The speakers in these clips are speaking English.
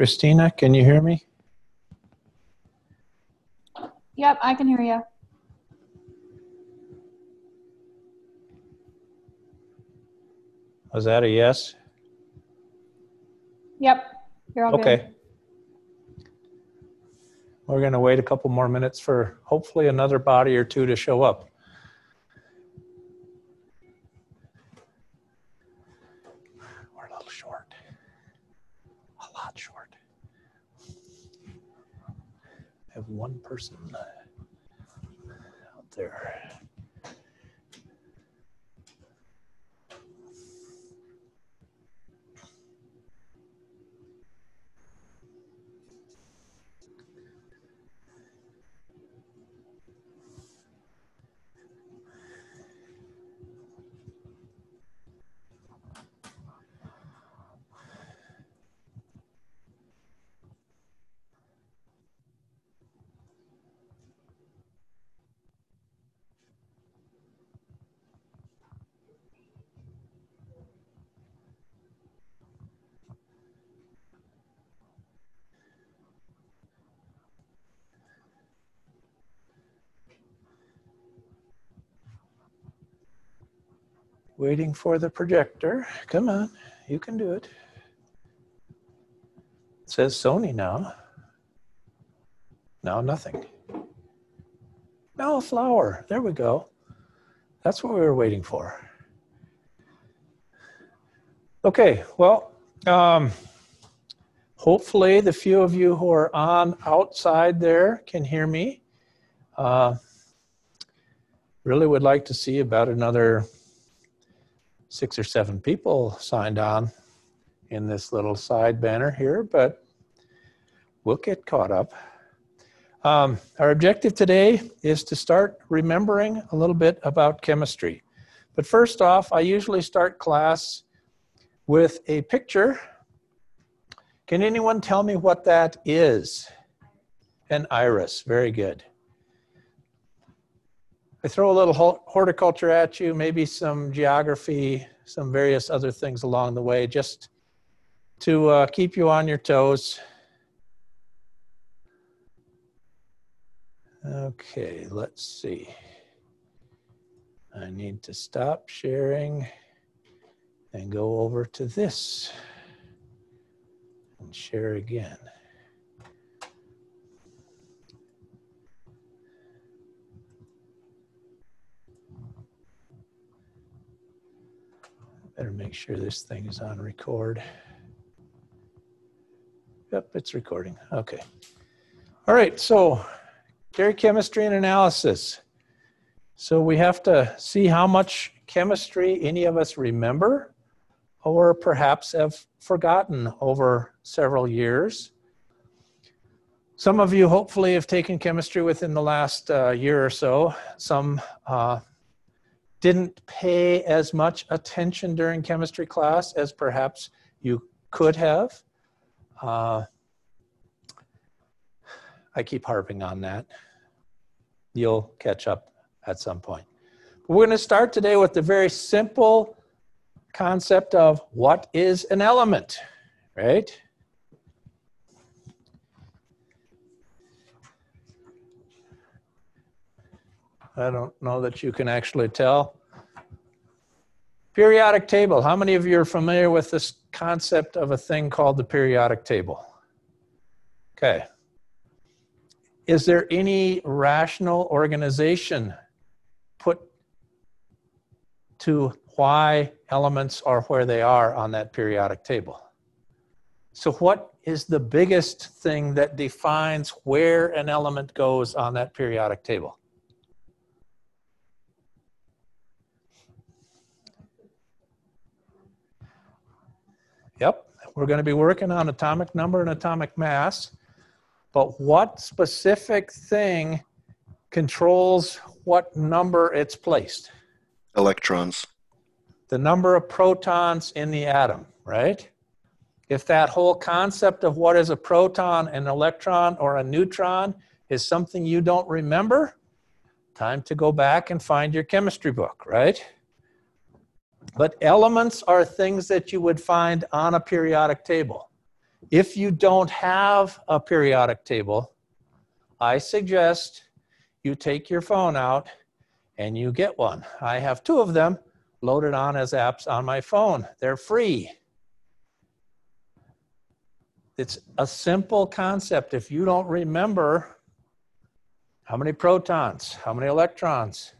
Christina, can you hear me? Yep, I can hear you. Was that a yes? Yep, you're all Okay. good. We're going to wait a couple more minutes for hopefully another body or two to show up. We're a little short. A lot short. have one person uh, out there. Waiting for the projector. Come on, you can do it. It says Sony now. Now nothing. Now a flower. There we go. That's what we were waiting for. Okay, well, um, hopefully the few of you who are on outside there can hear me. Uh, really would like to see about another six or seven people signed on in this little side banner here, but we'll get caught up. Um, our objective today is to start remembering a little bit about chemistry. But first off, I usually start class with a picture. Can anyone tell me what that is? An iris, very good. I throw a little horticulture at you, maybe some geography, some various other things along the way, just to uh, keep you on your toes. Okay, let's see. I need to stop sharing and go over to this and share again. Better make sure this thing is on record. Yep, it's recording. Okay. All right, so dairy chemistry and analysis. So we have to see how much chemistry any of us remember or perhaps have forgotten over several years. Some of you hopefully have taken chemistry within the last uh, year or so. Some uh, didn't pay as much attention during chemistry class as perhaps you could have. Uh, I keep harping on that. You'll catch up at some point. But we're going to start today with the very simple concept of what is an element, right? I don't know that you can actually tell. Periodic table. How many of you are familiar with this concept of a thing called the periodic table? Okay. Is there any rational organization put to why elements are where they are on that periodic table? So, what is the biggest thing that defines where an element goes on that periodic table? Yep, we're going to be working on atomic number and atomic mass, but what specific thing controls what number it's placed? Electrons. The number of protons in the atom, right? If that whole concept of what is a proton, an electron, or a neutron is something you don't remember, time to go back and find your chemistry book, right? But elements are things that you would find on a periodic table. If you don't have a periodic table, I suggest you take your phone out and you get one. I have two of them loaded on as apps on my phone. They're free. It's a simple concept. If you don't remember how many protons, how many electrons,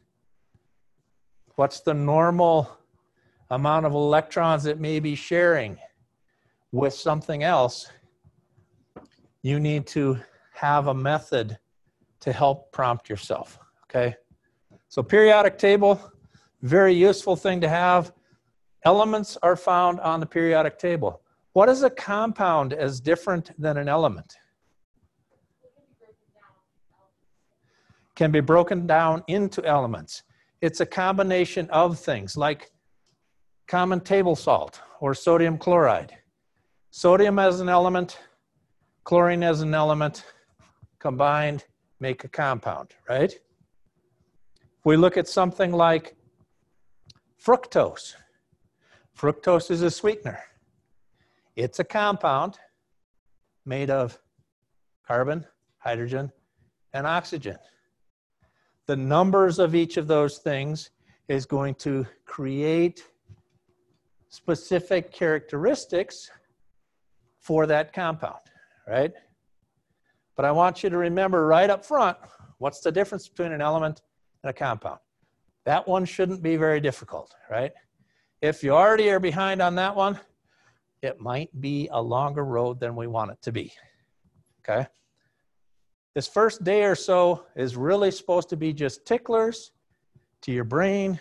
what's the normal amount of electrons it may be sharing with something else, you need to have a method to help prompt yourself, okay? So periodic table, very useful thing to have. Elements are found on the periodic table. What is a compound as different than an element? Can be broken down into elements. It's a combination of things like common table salt or sodium chloride. Sodium as an element, chlorine as an element, combined make a compound, right? If we look at something like fructose, fructose is a sweetener. It's a compound made of carbon, hydrogen, and oxygen. The numbers of each of those things is going to create specific characteristics for that compound, right? But I want you to remember right up front, what's the difference between an element and a compound? That one shouldn't be very difficult, right? If you already are behind on that one, it might be a longer road than we want it to be. Okay? This first day or so is really supposed to be just ticklers to your brain,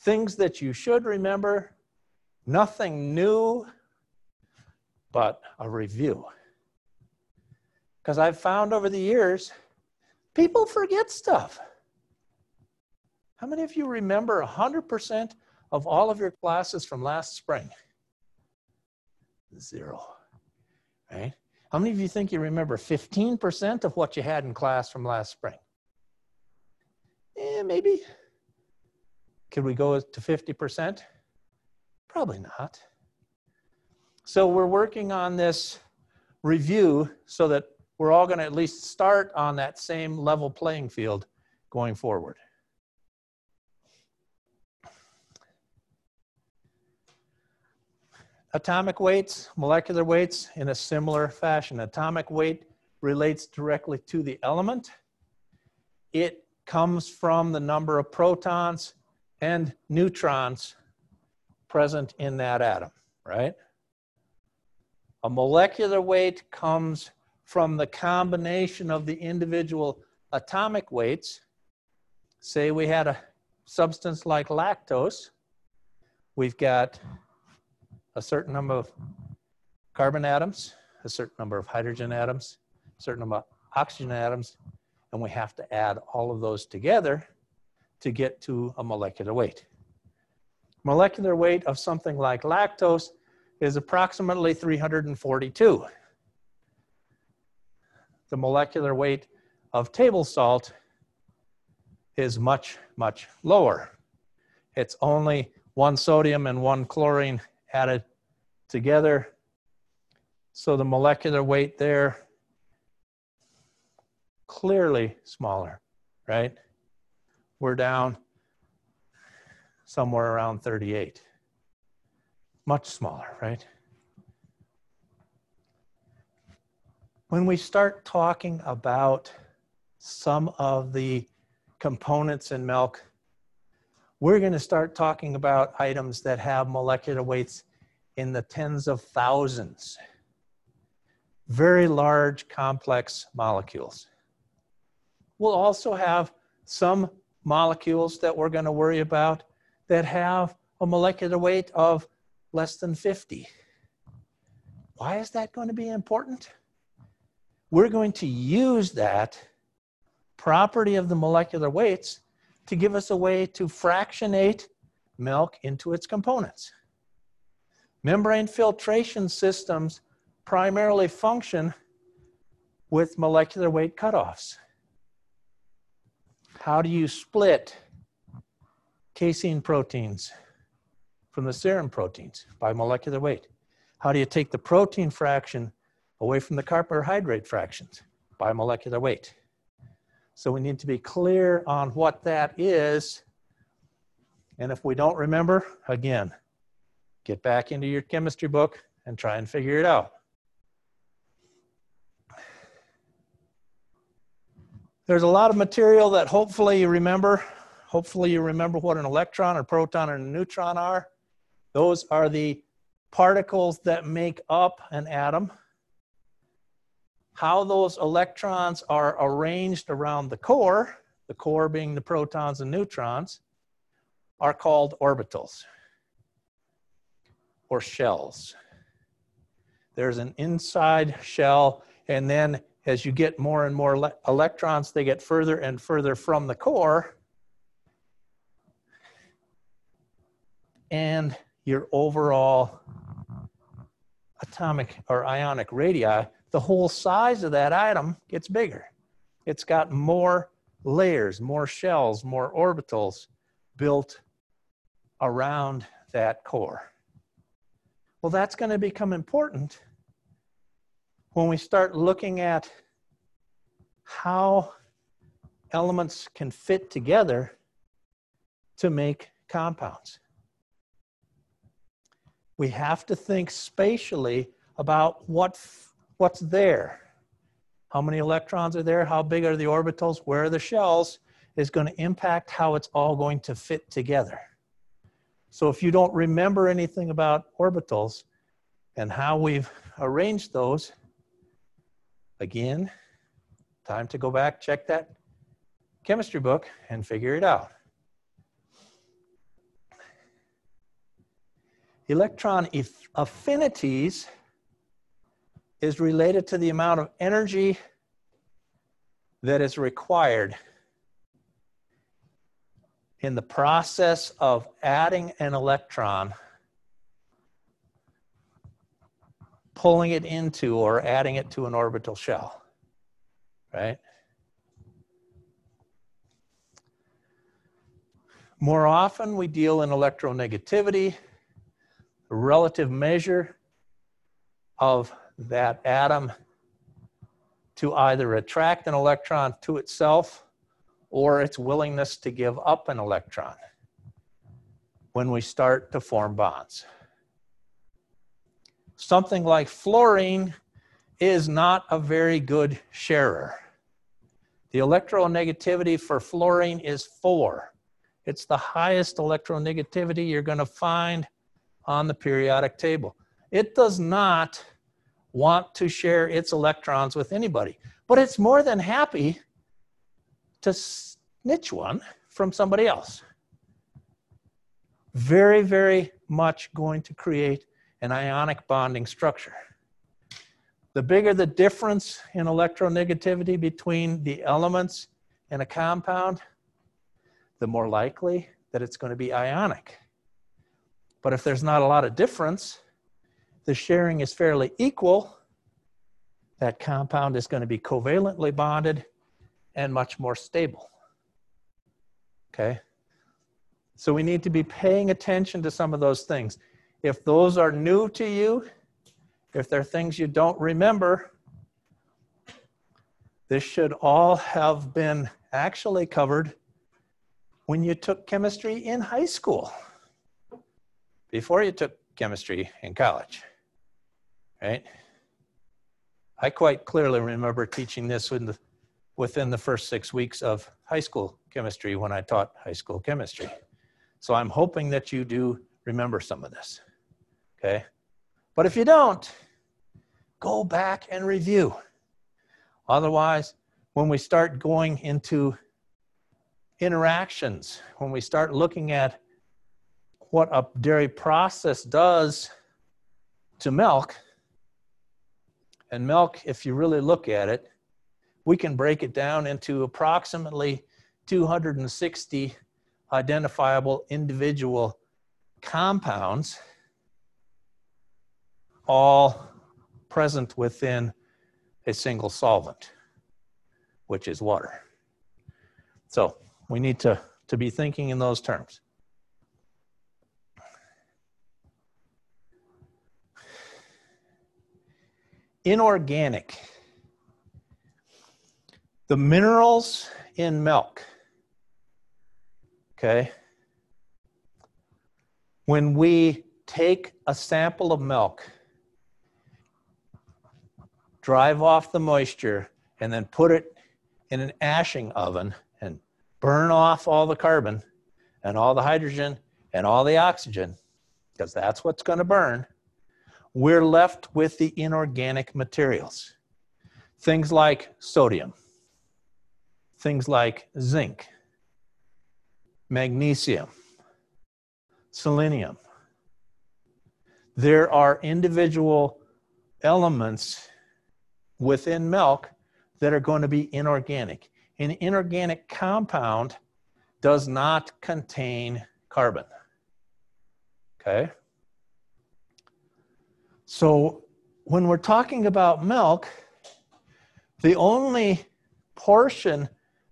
things that you should remember, nothing new, but a review. Because I've found over the years, people forget stuff. How many of you remember 100% of all of your classes from last spring? Zero. Right? How many of you think you remember 15% of what you had in class from last spring? Eh, maybe. Could we go to 50%? Probably not. So we're working on this review so that we're all going to at least start on that same level playing field going forward. Atomic weights, molecular weights in a similar fashion. Atomic weight relates directly to the element. It comes from the number of protons and neutrons present in that atom, right? A molecular weight comes from the combination of the individual atomic weights. Say we had a substance like lactose, we've got a certain number of carbon atoms, a certain number of hydrogen atoms, a certain number of oxygen atoms, and we have to add all of those together to get to a molecular weight. Molecular weight of something like lactose is approximately 342. The molecular weight of table salt is much, much lower. It's only one sodium and one chlorine added together. So the molecular weight there, clearly smaller, right? We're down somewhere around 38. Much smaller, right? When we start talking about some of the components in milk we're going to start talking about items that have molecular weights in the tens of thousands. Very large, complex molecules. We'll also have some molecules that we're going to worry about that have a molecular weight of less than 50. Why is that going to be important? We're going to use that property of the molecular weights to give us a way to fractionate milk into its components. Membrane filtration systems primarily function with molecular weight cutoffs. How do you split casein proteins from the serum proteins by molecular weight? How do you take the protein fraction away from the carbohydrate fractions? By molecular weight. So we need to be clear on what that is. And if we don't remember, again, get back into your chemistry book and try and figure it out. There's a lot of material that hopefully you remember. Hopefully you remember what an electron, a proton, and a neutron are. Those are the particles that make up an atom how those electrons are arranged around the core, the core being the protons and neutrons, are called orbitals or shells. There's an inside shell, and then as you get more and more electrons, they get further and further from the core. And your overall atomic or ionic radii the whole size of that atom gets bigger. It's got more layers, more shells, more orbitals built around that core. Well, that's going to become important when we start looking at how elements can fit together to make compounds. We have to think spatially about what what's there. How many electrons are there? How big are the orbitals? Where are the shells? Is going to impact how it's all going to fit together. So if you don't remember anything about orbitals and how we've arranged those, again, time to go back, check that chemistry book and figure it out. Electron affinities is related to the amount of energy that is required in the process of adding an electron, pulling it into or adding it to an orbital shell, right? More often, we deal in electronegativity, relative measure of that atom to either attract an electron to itself or its willingness to give up an electron when we start to form bonds. Something like fluorine is not a very good sharer. The electronegativity for fluorine is four. It's the highest electronegativity you're going to find on the periodic table. It does not want to share its electrons with anybody. But it's more than happy to snitch one from somebody else. Very, very much going to create an ionic bonding structure. The bigger the difference in electronegativity between the elements in a compound, the more likely that it's going to be ionic. But if there's not a lot of difference, the sharing is fairly equal, that compound is going to be covalently bonded and much more stable. Okay? So we need to be paying attention to some of those things. If those are new to you, if they're things you don't remember, this should all have been actually covered when you took chemistry in high school, before you took chemistry in college right? I quite clearly remember teaching this the, within the first six weeks of high school chemistry when I taught high school chemistry. So I'm hoping that you do remember some of this, okay? But if you don't, go back and review. Otherwise, when we start going into interactions, when we start looking at what a dairy process does to milk, and milk, if you really look at it, we can break it down into approximately 260 identifiable individual compounds, all present within a single solvent, which is water. So we need to, to be thinking in those terms. Inorganic. The minerals in milk, okay? When we take a sample of milk, drive off the moisture, and then put it in an ashing oven and burn off all the carbon and all the hydrogen and all the oxygen, because that's what's going to burn, we're left with the inorganic materials. Things like sodium, things like zinc, magnesium, selenium. There are individual elements within milk that are going to be inorganic. An inorganic compound does not contain carbon. Okay? So when we're talking about milk, the only portion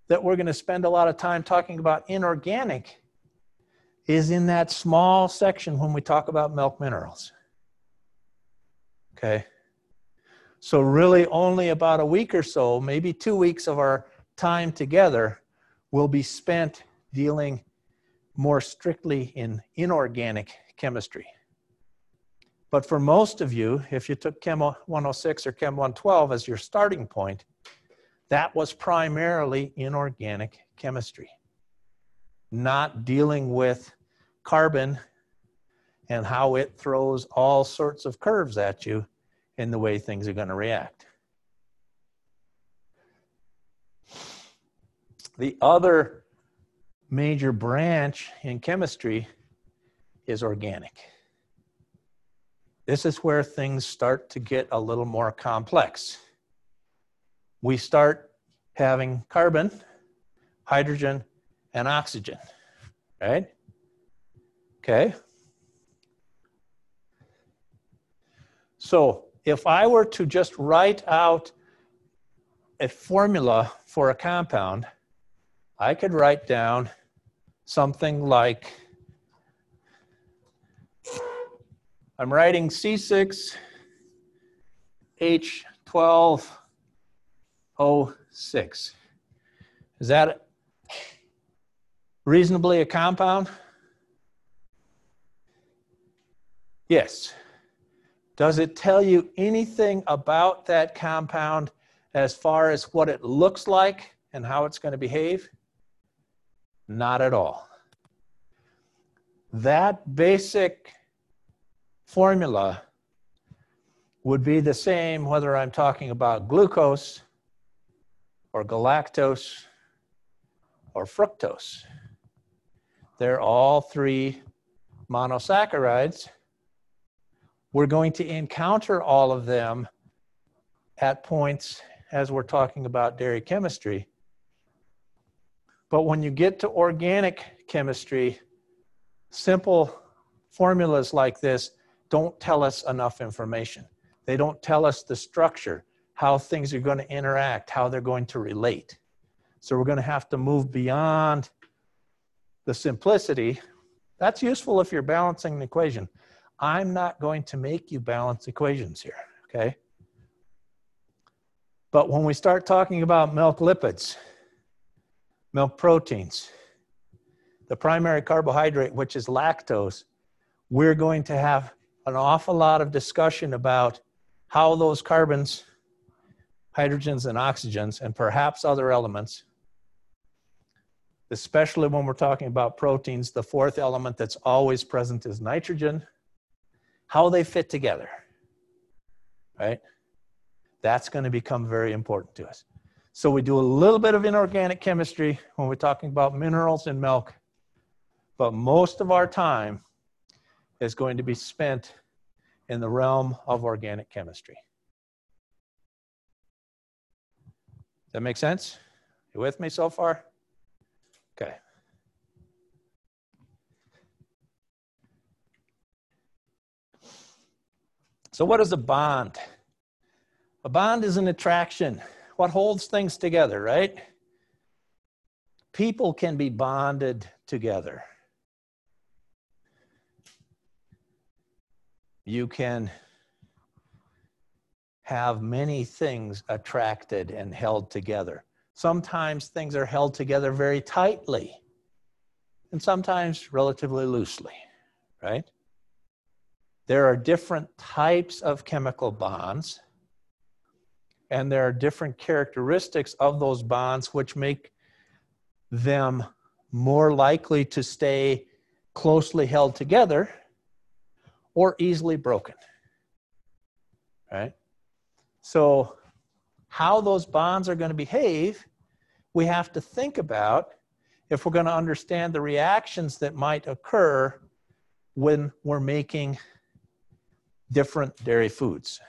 that we're going to spend a lot of time talking about inorganic is in that small section when we talk about milk minerals. Okay? So, really, only about a week or so, maybe two weeks of our time together will be spent dealing more strictly in inorganic chemistry. But for most of you, if you took Chem 106 or Chem 112 as your starting point, that was primarily inorganic chemistry, not dealing with carbon and how it throws all sorts of curves at you in the way things are going to react. The other major branch in chemistry is organic. This is where things start to get a little more complex. We start having carbon, hydrogen, and oxygen, right? Okay. So if I were to just write out a formula for a compound, I could write down something like I'm writing C6H12O6. Is that reasonably a compound? Yes. Does it tell you anything about that compound as far as what it looks like and how it's going to behave? Not at all. That basic formula would be the same whether I'm talking about glucose or galactose or fructose. They're all three monosaccharides we're going to encounter all of them at points as we're talking about dairy chemistry. But when you get to organic chemistry, simple formulas like this don't tell us enough information. They don't tell us the structure, how things are going to interact, how they're going to relate. So we're going to have to move beyond the simplicity. That's useful if you're balancing an equation. I'm not going to make you balance equations here, okay? But when we start talking about milk lipids, milk proteins, the primary carbohydrate, which is lactose, we're going to have an awful lot of discussion about how those carbons, hydrogens, and oxygens, and perhaps other elements, especially when we're talking about proteins, the fourth element that's always present is nitrogen how they fit together, right? That's going to become very important to us. So we do a little bit of inorganic chemistry when we're talking about minerals and milk, but most of our time is going to be spent in the realm of organic chemistry. Does that make sense? You with me so far? Okay. So, what is a bond? A bond is an attraction, what holds things together, right? People can be bonded together. You can have many things attracted and held together. Sometimes things are held together very tightly and sometimes relatively loosely, right? There are different types of chemical bonds and there are different characteristics of those bonds which make them more likely to stay closely held together or easily broken. Right? So, how those bonds are going to behave, we have to think about if we're going to understand the reactions that might occur when we're making different dairy foods.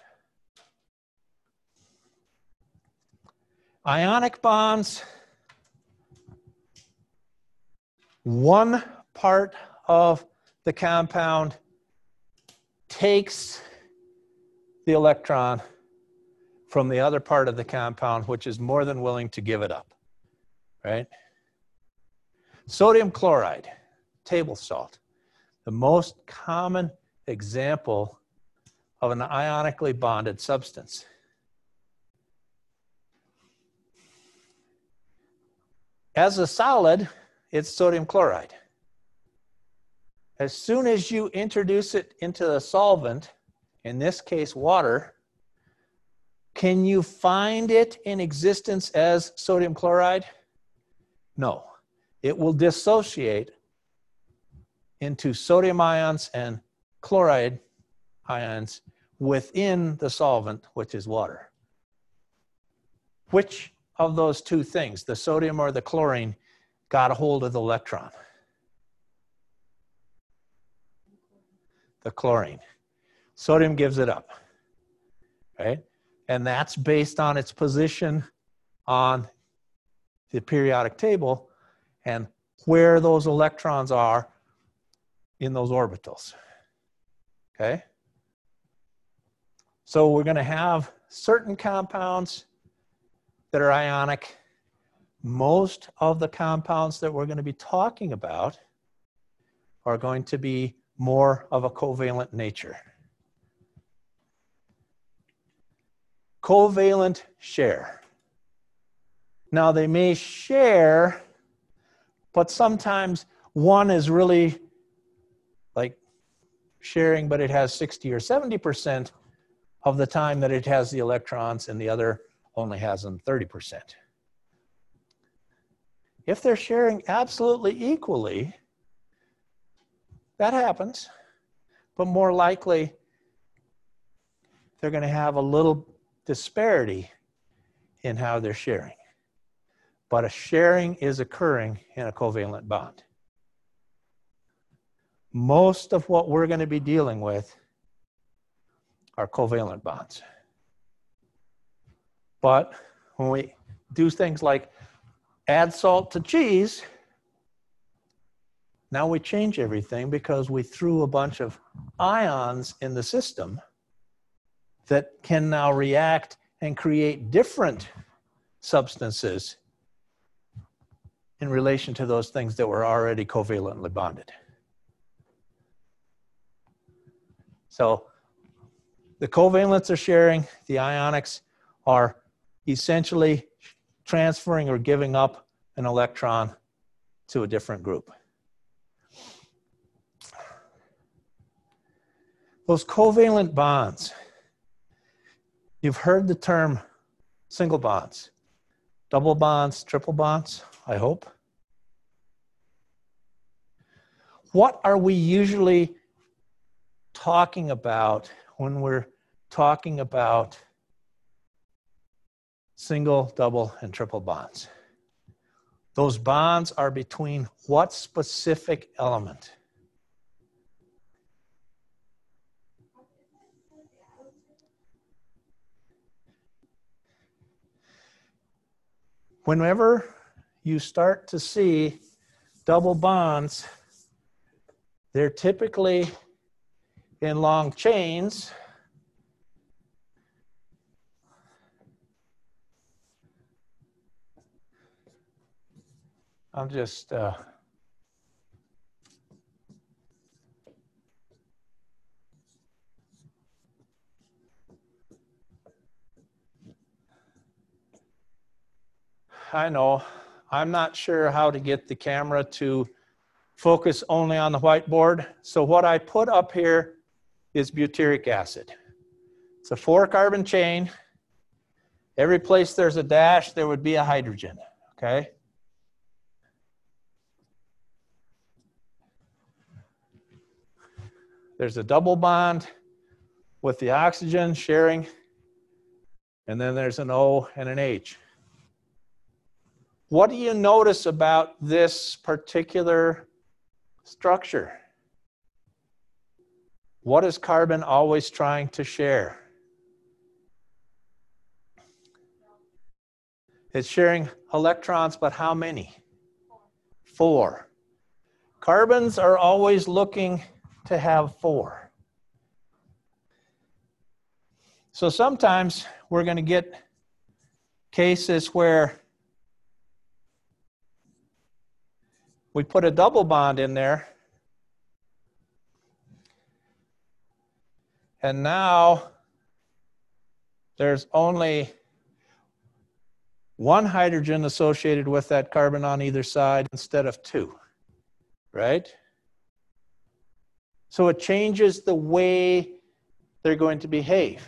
Ionic bonds, one part of the compound takes the electron from the other part of the compound, which is more than willing to give it up, right? Sodium chloride, table salt, the most common example of an ionically bonded substance. As a solid, it's sodium chloride. As soon as you introduce it into the solvent, in this case water, can you find it in existence as sodium chloride? No. It will dissociate into sodium ions and chloride ions within the solvent, which is water. Which of those two things, the sodium or the chlorine, got a hold of the electron? The chlorine. Sodium gives it up, right? And that's based on its position on the periodic table and where those electrons are in those orbitals. Okay? So we're going to have certain compounds that are ionic. Most of the compounds that we're going to be talking about are going to be more of a covalent nature. Covalent share. Now they may share, but sometimes one is really like sharing, but it has 60 or 70% of the time that it has the electrons, and the other only has them 30%. If they're sharing absolutely equally, that happens, but more likely they're going to have a little disparity in how they're sharing. But a sharing is occurring in a covalent bond. Most of what we're going to be dealing with are covalent bonds. But when we do things like add salt to cheese, now we change everything because we threw a bunch of ions in the system that can now react and create different substances in relation to those things that were already covalently bonded. So the covalents are sharing, the ionics are essentially transferring or giving up an electron to a different group. Those covalent bonds, you've heard the term single bonds, double bonds, triple bonds, I hope. What are we usually talking about when we're talking about single, double, and triple bonds. Those bonds are between what specific element? Whenever you start to see double bonds, they're typically in long chains. I'm just uh, I know. I'm not sure how to get the camera to focus only on the whiteboard. So what I put up here is butyric acid. It's a four carbon chain. Every place there's a dash, there would be a hydrogen, okay? There's a double bond with the oxygen sharing, and then there's an O and an H. What do you notice about this particular structure? What is carbon always trying to share? It's sharing electrons, but how many? Four. Carbons are always looking to have four. So sometimes we're going to get cases where we put a double bond in there. And now there's only one hydrogen associated with that carbon on either side instead of two, right? So it changes the way they're going to behave.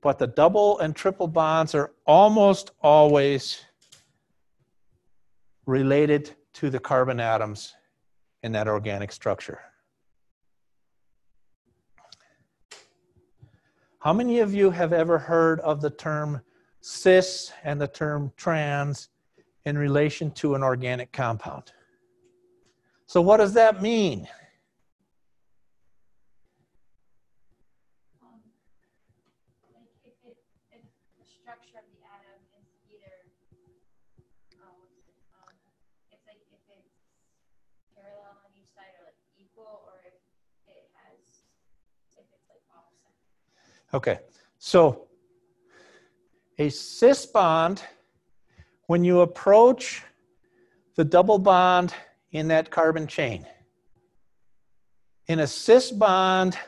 But the double and triple bonds are almost always related to the carbon atoms in that organic structure. How many of you have ever heard of the term cis and the term trans in relation to an organic compound? So what does that mean? Um, like if it, if the structure of the atom is either, um, what's it, um, it's like if it's parallel on each side or like equal, or if it has, if it's like opposite. Okay, so a cis bond, when you approach the double bond in that carbon chain. In a cis bond,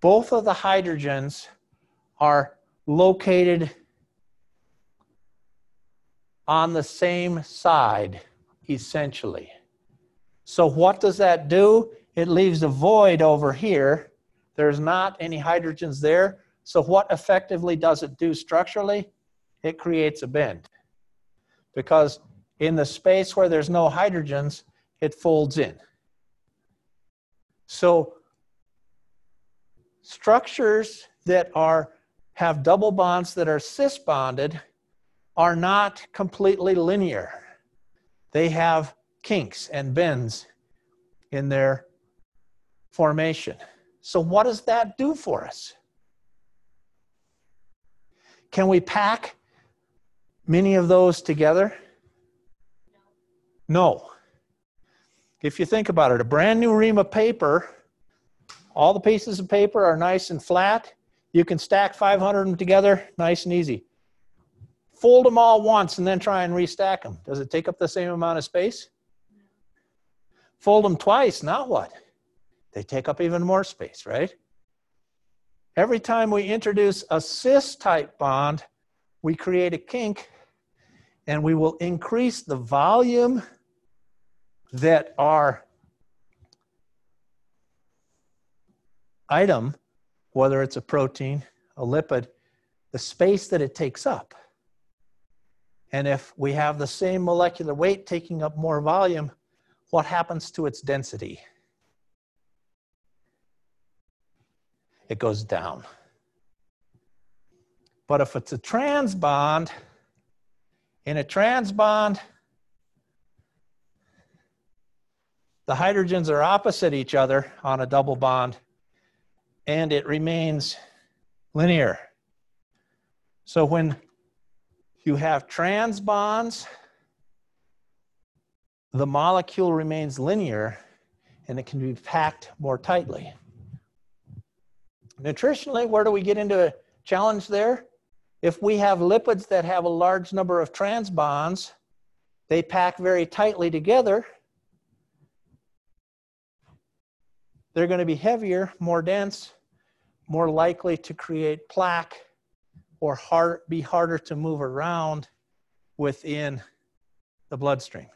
both of the hydrogens are located on the same side, essentially. So what does that do? It leaves a void over here. There's not any hydrogens there. So what effectively does it do structurally? It creates a bend. Because in the space where there's no hydrogens, it folds in. So structures that are have double bonds that are cis bonded are not completely linear. They have kinks and bends in their formation. So what does that do for us? Can we pack many of those together? No. If you think about it, a brand new ream of paper, all the pieces of paper are nice and flat. You can stack 500 of them together, nice and easy. Fold them all once and then try and restack them. Does it take up the same amount of space? Fold them twice, now what? They take up even more space, right? Every time we introduce a cis type bond, we create a kink and we will increase the volume that our item, whether it's a protein, a lipid, the space that it takes up. And if we have the same molecular weight taking up more volume, what happens to its density? It goes down. But if it's a trans bond, in a trans bond, The hydrogens are opposite each other on a double bond, and it remains linear. So when you have trans bonds, the molecule remains linear and it can be packed more tightly. Nutritionally, where do we get into a challenge there? If we have lipids that have a large number of trans bonds, they pack very tightly together they're going to be heavier, more dense, more likely to create plaque, or hard, be harder to move around within the bloodstream.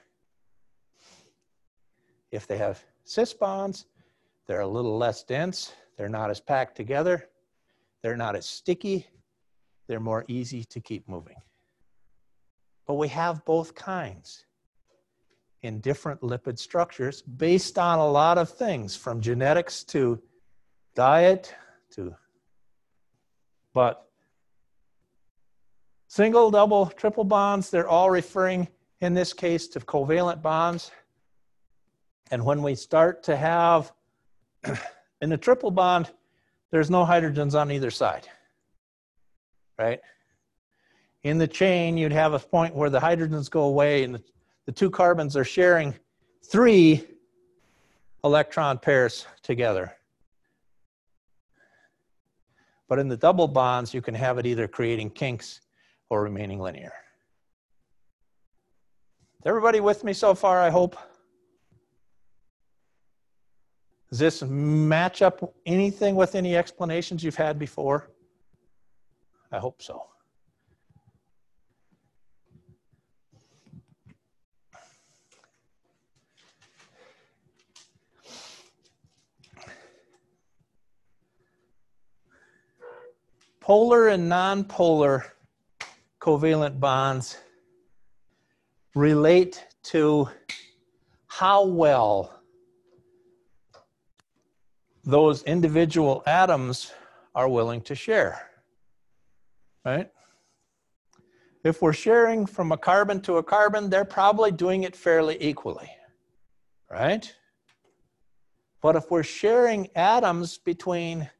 If they have cis bonds, they're a little less dense, they're not as packed together, they're not as sticky, they're more easy to keep moving. But we have both kinds in different lipid structures based on a lot of things from genetics to diet to but single double triple bonds they're all referring in this case to covalent bonds. And when we start to have in the triple bond there's no hydrogens on either side right in the chain you'd have a point where the hydrogens go away and the the two carbons are sharing three electron pairs together. But in the double bonds, you can have it either creating kinks or remaining linear. Is everybody with me so far, I hope? Does this match up anything with any explanations you've had before? I hope so. Polar and nonpolar covalent bonds relate to how well those individual atoms are willing to share, right? If we're sharing from a carbon to a carbon, they're probably doing it fairly equally, right? But if we're sharing atoms between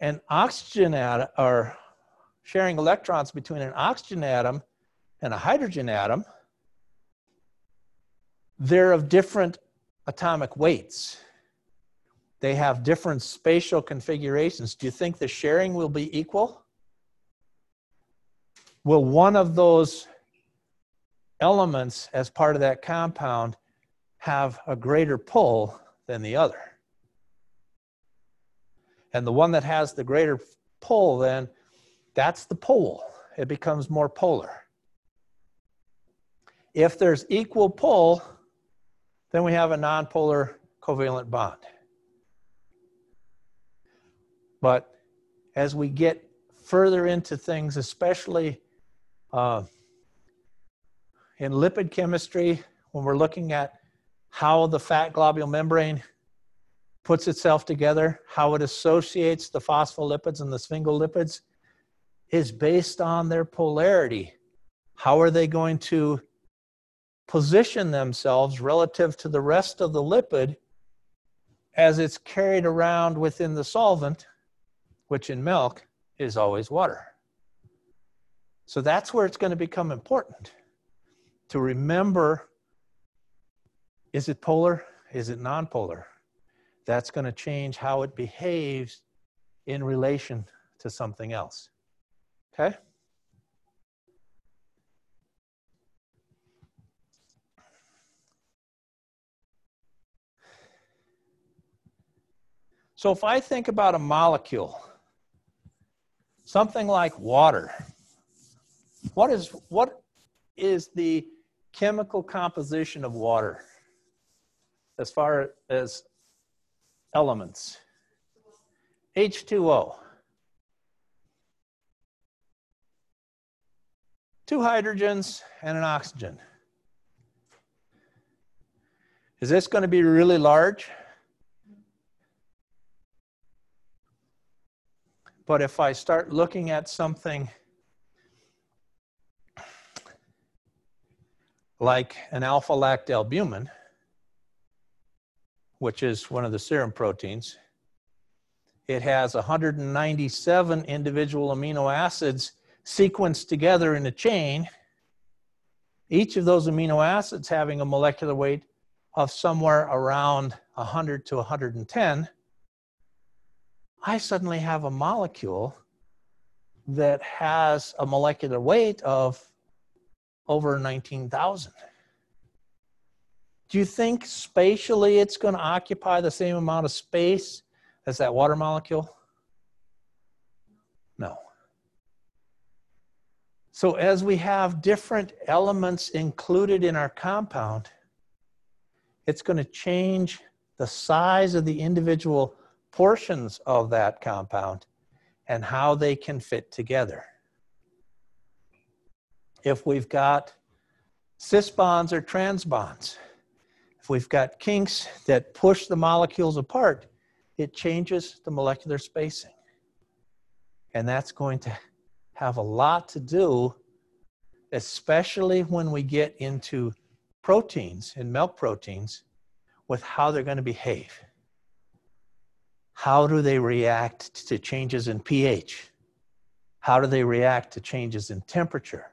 an oxygen atom, or sharing electrons between an oxygen atom and a hydrogen atom, they're of different atomic weights. They have different spatial configurations. Do you think the sharing will be equal? Will one of those elements as part of that compound have a greater pull than the other? And the one that has the greater pull, then that's the pole. It becomes more polar. If there's equal pull, then we have a nonpolar covalent bond. But as we get further into things, especially uh, in lipid chemistry, when we're looking at how the fat globule membrane puts itself together, how it associates the phospholipids and the sphingolipids, is based on their polarity. How are they going to position themselves relative to the rest of the lipid as it's carried around within the solvent, which in milk is always water? So that's where it's going to become important to remember is it polar? Is it nonpolar? that's going to change how it behaves in relation to something else. Okay? So if I think about a molecule, something like water, what is what is the chemical composition of water as far as elements. H2O. Two hydrogens and an oxygen. Is this going to be really large? But if I start looking at something like an alpha lactalbumin, which is one of the serum proteins. It has 197 individual amino acids sequenced together in a chain, each of those amino acids having a molecular weight of somewhere around 100 to 110, I suddenly have a molecule that has a molecular weight of over 19,000. Do you think spatially it's going to occupy the same amount of space as that water molecule? No. So as we have different elements included in our compound, it's going to change the size of the individual portions of that compound and how they can fit together. If we've got cis bonds or trans bonds, if we've got kinks that push the molecules apart, it changes the molecular spacing. And that's going to have a lot to do, especially when we get into proteins and milk proteins, with how they're going to behave. How do they react to changes in pH? How do they react to changes in temperature?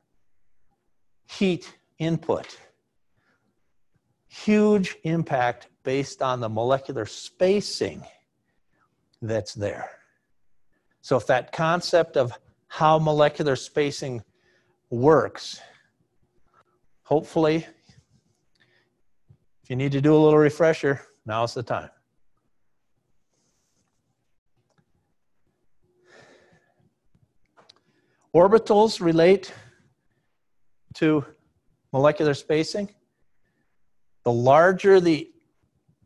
Heat input. Huge impact based on the molecular spacing that's there. So if that concept of how molecular spacing works, hopefully, if you need to do a little refresher, now's the time. Orbitals relate to molecular spacing. The larger the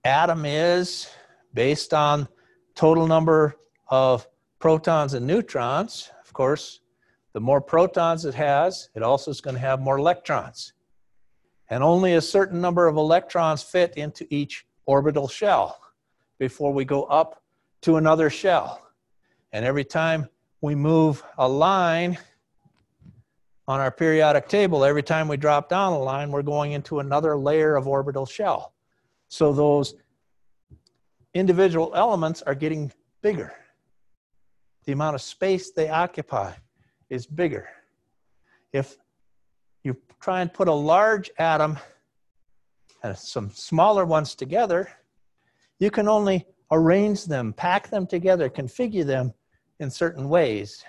atom is based on total number of protons and neutrons, of course, the more protons it has, it also is going to have more electrons. And only a certain number of electrons fit into each orbital shell before we go up to another shell. And every time we move a line on our periodic table, every time we drop down a line, we're going into another layer of orbital shell. So those individual elements are getting bigger. The amount of space they occupy is bigger. If you try and put a large atom and some smaller ones together, you can only arrange them, pack them together, configure them in certain ways.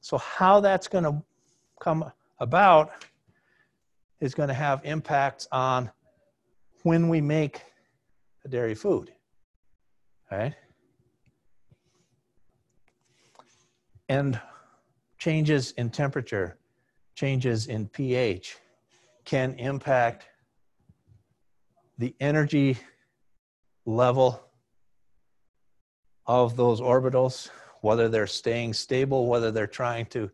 So, how that's going to come about is going to have impacts on when we make a dairy food. Right? And changes in temperature, changes in pH can impact the energy level of those orbitals, whether they're staying stable, whether they're trying to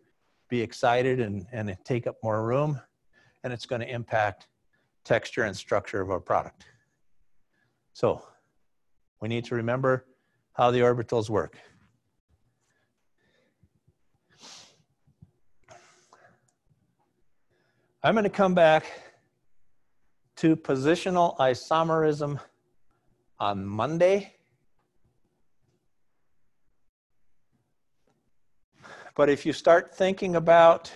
be excited and, and take up more room, and it's going to impact texture and structure of our product. So we need to remember how the orbitals work. I'm going to come back to positional isomerism on Monday. But if you start thinking about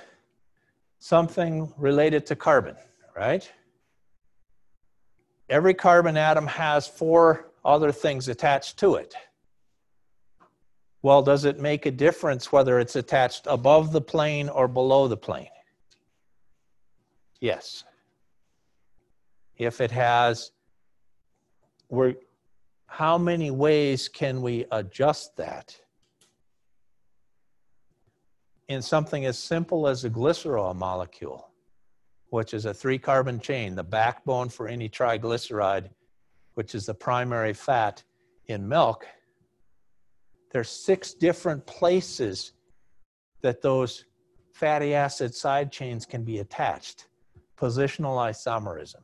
something related to carbon, right? Every carbon atom has four other things attached to it. Well, does it make a difference whether it's attached above the plane or below the plane? Yes. If it has, we're, how many ways can we adjust that? In something as simple as a glycerol molecule, which is a three carbon chain, the backbone for any triglyceride, which is the primary fat in milk, there's six different places that those fatty acid side chains can be attached positional isomerism.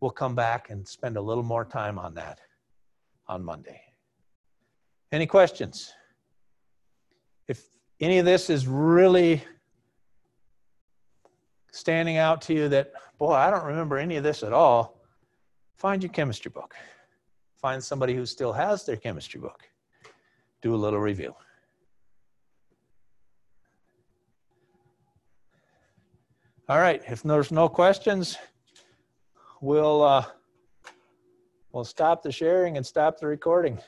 We'll come back and spend a little more time on that on Monday. Any questions? Any of this is really standing out to you that, boy, I don't remember any of this at all, find your chemistry book. Find somebody who still has their chemistry book. Do a little review. All right, if there's no questions, we'll uh, we'll stop the sharing and stop the recording.